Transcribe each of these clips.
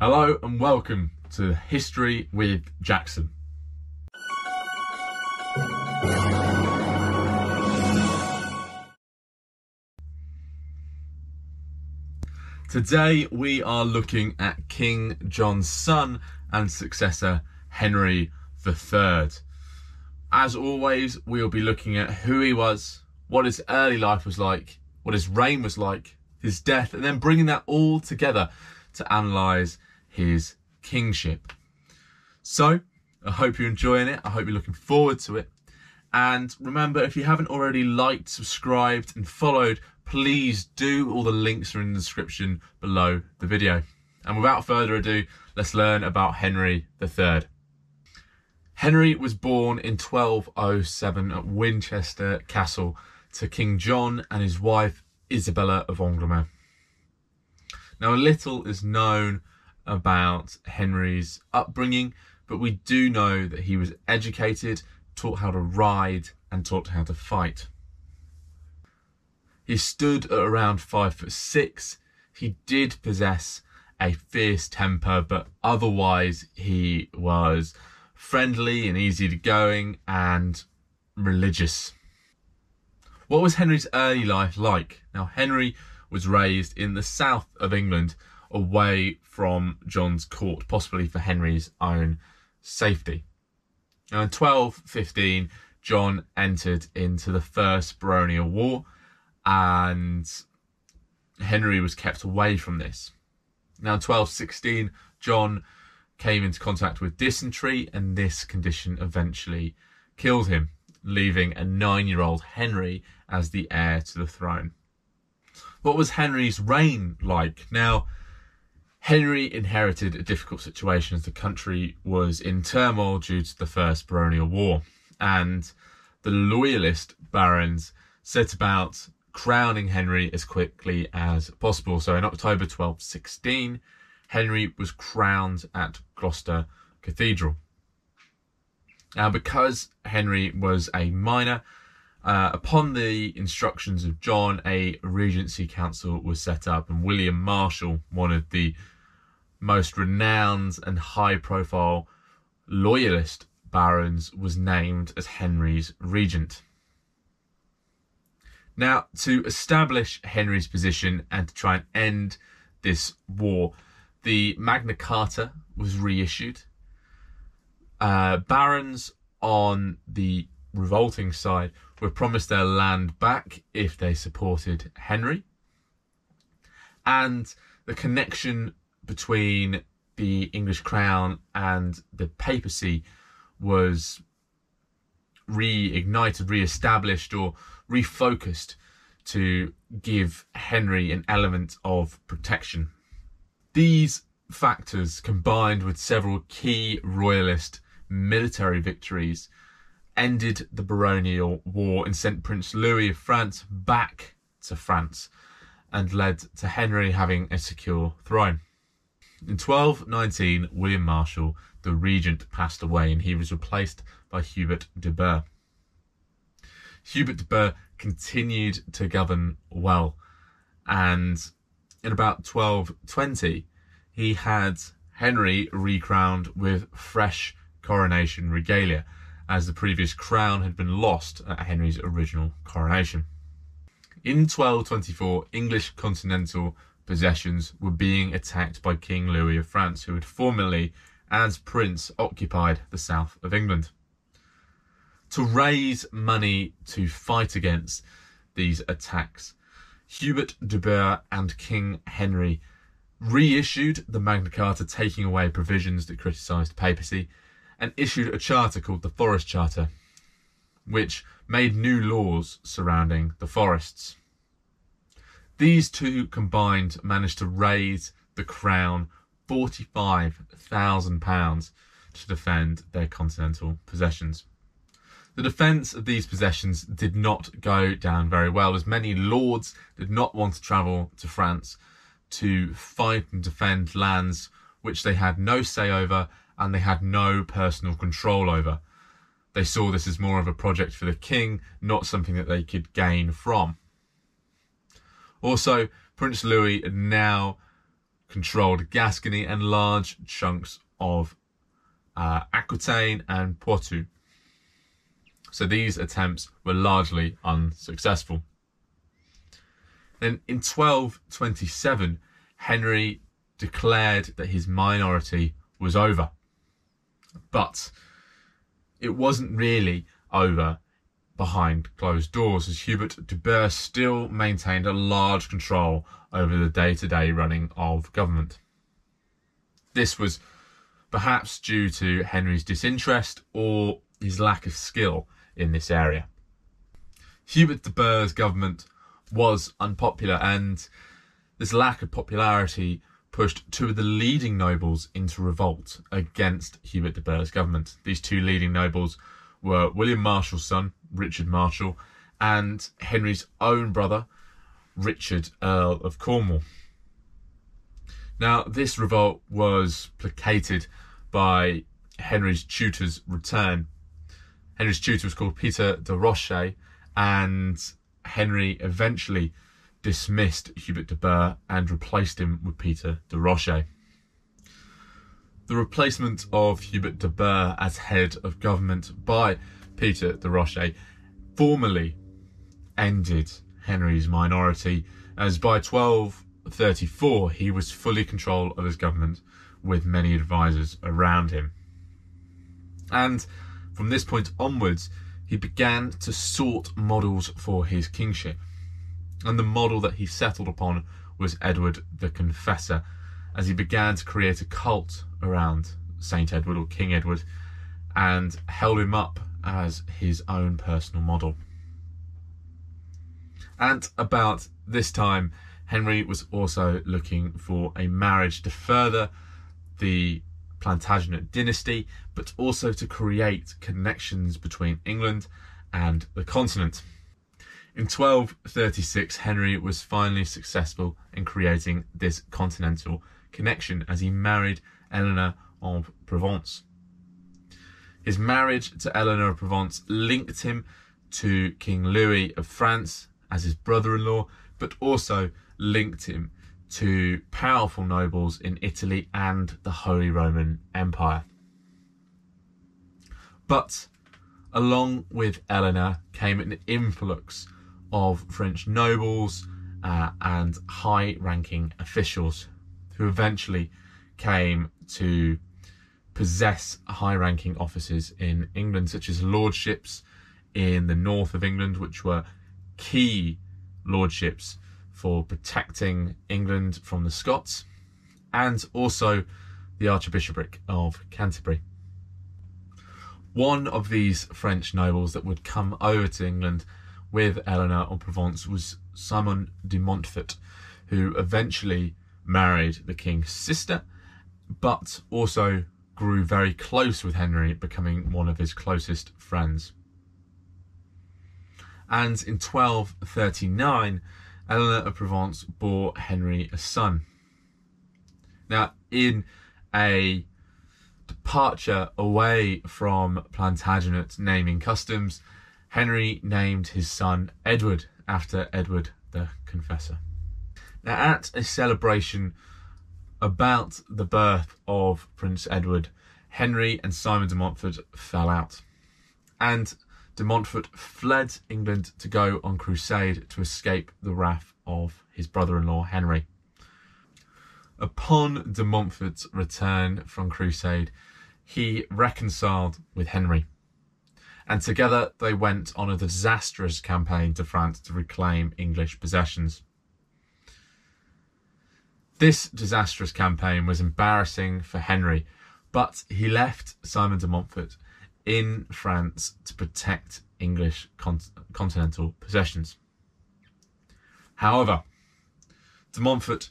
Hello and welcome to History with Jackson. Today we are looking at King John's son and successor Henry III. As always, we'll be looking at who he was, what his early life was like, what his reign was like, his death, and then bringing that all together to analyse his kingship. So, I hope you're enjoying it. I hope you're looking forward to it. And remember, if you haven't already liked, subscribed, and followed, please do. All the links are in the description below the video. And without further ado, let's learn about Henry III. Henry was born in 1207 at Winchester Castle to King John and his wife Isabella of Angoulême. Now, a little is known about Henry's upbringing, but we do know that he was educated, taught how to ride, and taught how to fight. He stood at around five foot six. He did possess a fierce temper, but otherwise he was friendly and easy to going and religious. What was Henry's early life like? Now, Henry was raised in the south of England, away from John's court, possibly for Henry's own safety. Now, in 1215, John entered into the First Baronial War, and Henry was kept away from this. Now, in 1216, John came into contact with dysentery, and this condition eventually killed him, leaving a nine year old Henry as the heir to the throne. What was Henry's reign like? Now, Henry inherited a difficult situation as the country was in turmoil due to the First Baronial War, and the loyalist barons set about crowning Henry as quickly as possible. So in October 1216, Henry was crowned at Gloucester Cathedral. Now, because Henry was a minor, uh, upon the instructions of John, a regency council was set up, and William Marshal, one of the most renowned and high profile loyalist barons, was named as Henry's regent. Now, to establish Henry's position and to try and end this war, the Magna Carta was reissued. Uh, barons on the revolting side were promised their land back if they supported Henry. And the connection between the English crown and the papacy was reignited, re-established, or refocused to give Henry an element of protection. These factors, combined with several key royalist military victories, ended the baronial war and sent Prince Louis of France back to France and led to Henry having a secure throne. In 1219, William Marshal, the regent, passed away and he was replaced by Hubert de Burgh. Hubert de Burgh continued to govern well, and in about 1220, he had Henry recrowned with fresh coronation regalia, as the previous crown had been lost at Henry's original coronation. In 1224, English continental possessions were being attacked by King Louis of France, who had formerly, as prince, occupied the south of England. To raise money to fight against these attacks, Hubert de Burgh and King Henry reissued the Magna Carta, taking away provisions that criticised papacy, and issued a charter called the Forest Charter, which made new laws surrounding the forests. These two combined managed to raise the crown £45,000 to defend their continental possessions. The defence of these possessions did not go down very well, as many lords did not want to travel to France to fight and defend lands which they had no say over and they had no personal control over. They saw this as more of a project for the king, not something that they could gain from. Also, Prince Louis now controlled Gascony and large chunks of uh, Aquitaine and Poitou. So these attempts were largely unsuccessful. Then in 1227, Henry declared that his minority was over. But it wasn't really over behind closed doors, as Hubert de Burgh still maintained a large control over the day to day running of government. This was perhaps due to Henry's disinterest or his lack of skill in this area. Hubert de Burgh's government was unpopular, and this lack of popularity pushed two of the leading nobles into revolt against Hubert de Burgh's government. These two leading nobles were William Marshal's son, Richard Marshal, and Henry's own brother, Richard, Earl of Cornwall. Now, this revolt was placated by Henry's tutor's return. Henry's tutor was called Peter de Roche, and Henry eventually dismissed Hubert de Burgh and replaced him with Peter de Roche. The replacement of Hubert de Burgh as head of government by Peter de Roche formally ended Henry's minority, as by 1234 he was fully control of his government with many advisors around him. And from this point onwards, he began to sought models for his kingship and the model that he settled upon was Edward the Confessor, as he began to create a cult around Saint Edward or King Edward and held him up as his own personal model. At about this time, Henry was also looking for a marriage to further the Plantagenet dynasty, but also to create connections between England and the continent. In 1236, Henry was finally successful in creating this continental connection as he married Eleanor of Provence. His marriage to Eleanor of Provence linked him to King Louis of France as his brother in law, but also linked him to powerful nobles in Italy and the Holy Roman Empire. But along with Eleanor came an influx of French nobles uh, and high ranking officials who eventually came to possess high ranking offices in England, such as lordships in the north of England, which were key lordships for protecting England from the Scots, and also the Archbishopric of Canterbury. One of these French nobles that would come over to England with Eleanor of Provence was Simon de Montfort, who eventually married the king's sister, but also grew very close with Henry, becoming one of his closest friends. And in 1239, Eleanor of Provence bore Henry a son. Now, in a departure away from Plantagenet naming customs, Henry named his son Edward after Edward the Confessor. Now, at a celebration about the birth of Prince Edward, Henry and Simon de Montfort fell out. And de Montfort fled England to go on crusade to escape the wrath of his brother in law Henry. Upon de Montfort's return from crusade, he reconciled with Henry and together they went on a disastrous campaign to France to reclaim English possessions. This disastrous campaign was embarrassing for Henry, but he left Simon de Montfort in France to protect English con- continental possessions. However, de Montfort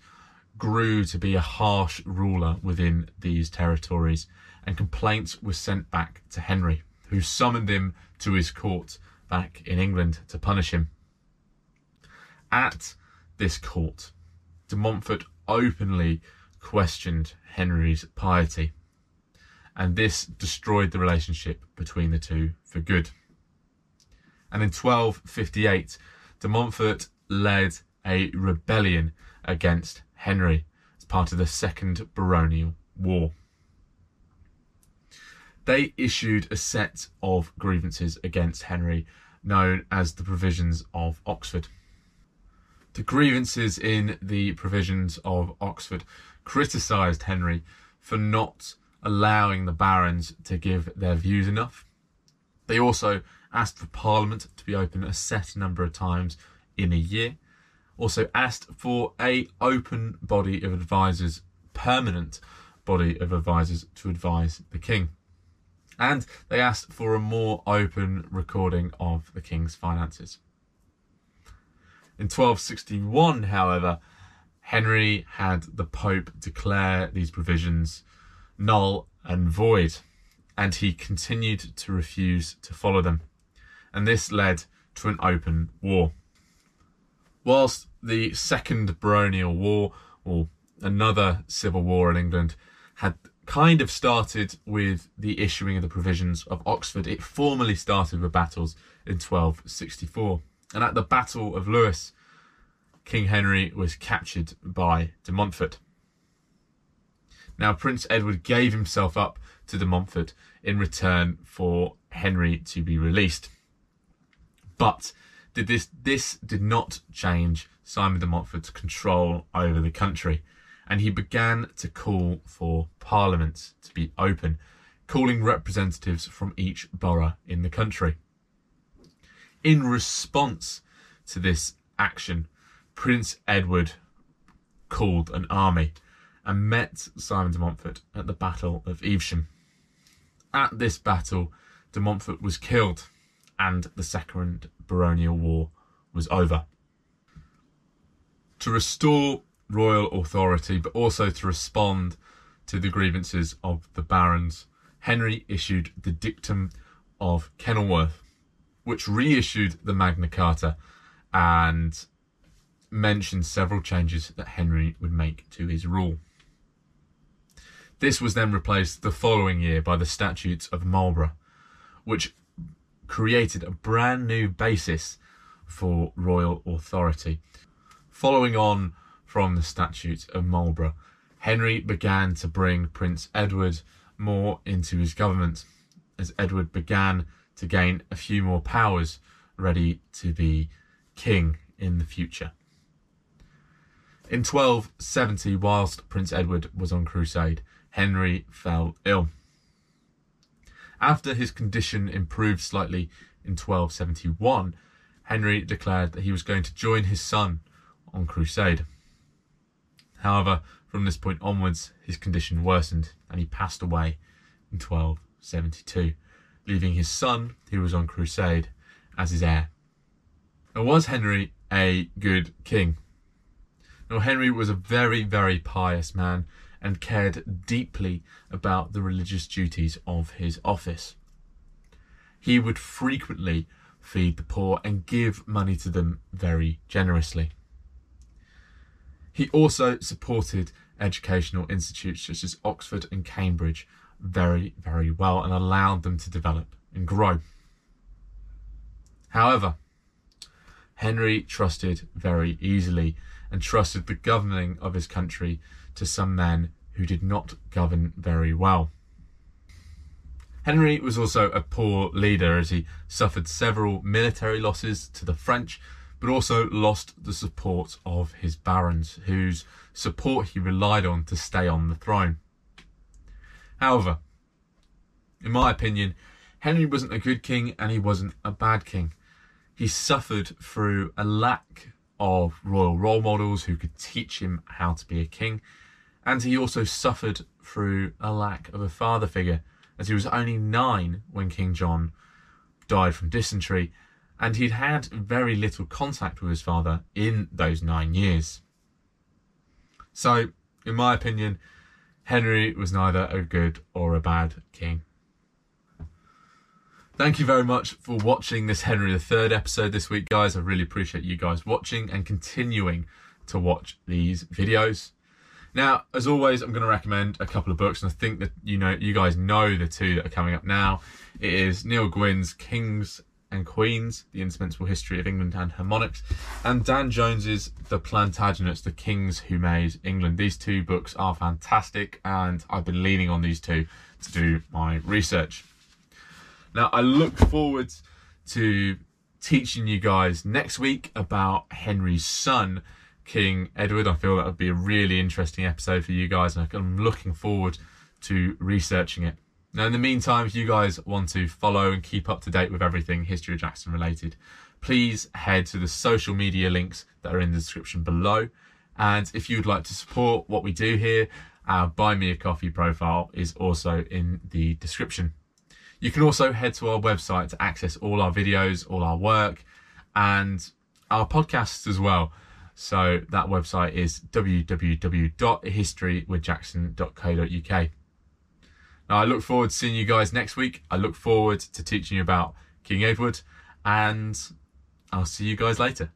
grew to be a harsh ruler within these territories, and complaints were sent back to Henry who summoned him to his court back in England to punish him. At this court, de Montfort openly questioned Henry's piety, and this destroyed the relationship between the two for good. And in 1258, de Montfort led a rebellion against Henry as part of the Second Baronial War. They issued a set of grievances against Henry known as the Provisions of Oxford. The grievances in the Provisions of Oxford criticised Henry for not allowing the barons to give their views enough. They also asked for Parliament to be open a set number of times in a year. Also asked for a open body of advisors, permanent body of advisors to advise the king. And they asked for a more open recording of the king's finances. In 1261, however, Henry had the Pope declare these provisions null and void, and he continued to refuse to follow them. And this led to an open war. Whilst the Second Baronial War, or another civil war in England, had kind of started with the issuing of the provisions of Oxford, it formally started with battles in 1264. And at the Battle of Lewes, King Henry was captured by de Montfort. Now, Prince Edward gave himself up to de Montfort in return for Henry to be released. But did this this did not change Simon de Montfort's control over the country, and he began to call for Parliament to be open, calling representatives from each borough in the country. In response to this action, Prince Edward called an army and met Simon de Montfort at the Battle of Evesham. At this battle, de Montfort was killed and the Second Baronial War was over. To restore royal authority, but also to respond to the grievances of the barons, Henry issued the Dictum of Kenilworth, which reissued the Magna Carta and mentioned several changes that Henry would make to his rule. This was then replaced the following year by the Statutes of Marlborough, which created a brand new basis for royal authority. Following on from the Statute of Marlborough, Henry began to bring Prince Edward more into his government as Edward began to gain a few more powers ready to be king in the future. In 1270, whilst Prince Edward was on crusade, Henry fell ill. After his condition improved slightly in 1271, Henry declared that he was going to join his son on crusade. However, from this point onwards, his condition worsened and he passed away in 1272, leaving his son, who was on crusade, as his heir. Now, was Henry a good king? Now, Henry was a very, very pious man and cared deeply about the religious duties of his office. He would frequently feed the poor and give money to them very generously. He also supported educational institutes such as Oxford and Cambridge very, very well and allowed them to develop and grow. However, Henry trusted very easily and trusted the governing of his country to some men who did not govern very well. Henry was also a poor leader as he suffered several military losses to the French, but also lost the support of his barons, whose support he relied on to stay on the throne. However, in my opinion, Henry wasn't a good king and he wasn't a bad king. He suffered through a lack of royal role models who could teach him how to be a king, and he also suffered through a lack of a father figure, as he was only nine when King John died from dysentery, and he'd had very little contact with his father in those nine years. So, in my opinion, Henry was neither a good or a bad king. Thank you very much for watching this Henry III episode this week, guys. I really appreciate you guys watching and continuing to watch these videos. Now, as always, I'm going to recommend a couple of books, and I think that you know you guys know the two that are coming up now. It is Neil Gwynn's Kings and Queens, The Indispensable History of England and Her Monarchs, and Dan Jones's The Plantagenets, The Kings Who Made England. These two books are fantastic, and I've been leaning on these two to do my research. Now, I look forward to teaching you guys next week about Henry's son, King Edward. I feel that would be a really interesting episode for you guys, and I'm looking forward to researching it. Now, in the meantime, if you guys want to follow and keep up to date with everything History of Jackson related, please head to the social media links that are in the description below. And if you'd like to support what we do here, our Buy Me a Coffee profile is also in the description. You can also head to our website to access all our videos, all our work, and our podcasts as well. So that website is www.historywithjackson.co.uk. Now, I look forward to seeing you guys next week. I look forward to teaching you about King Edward, and I'll see you guys later.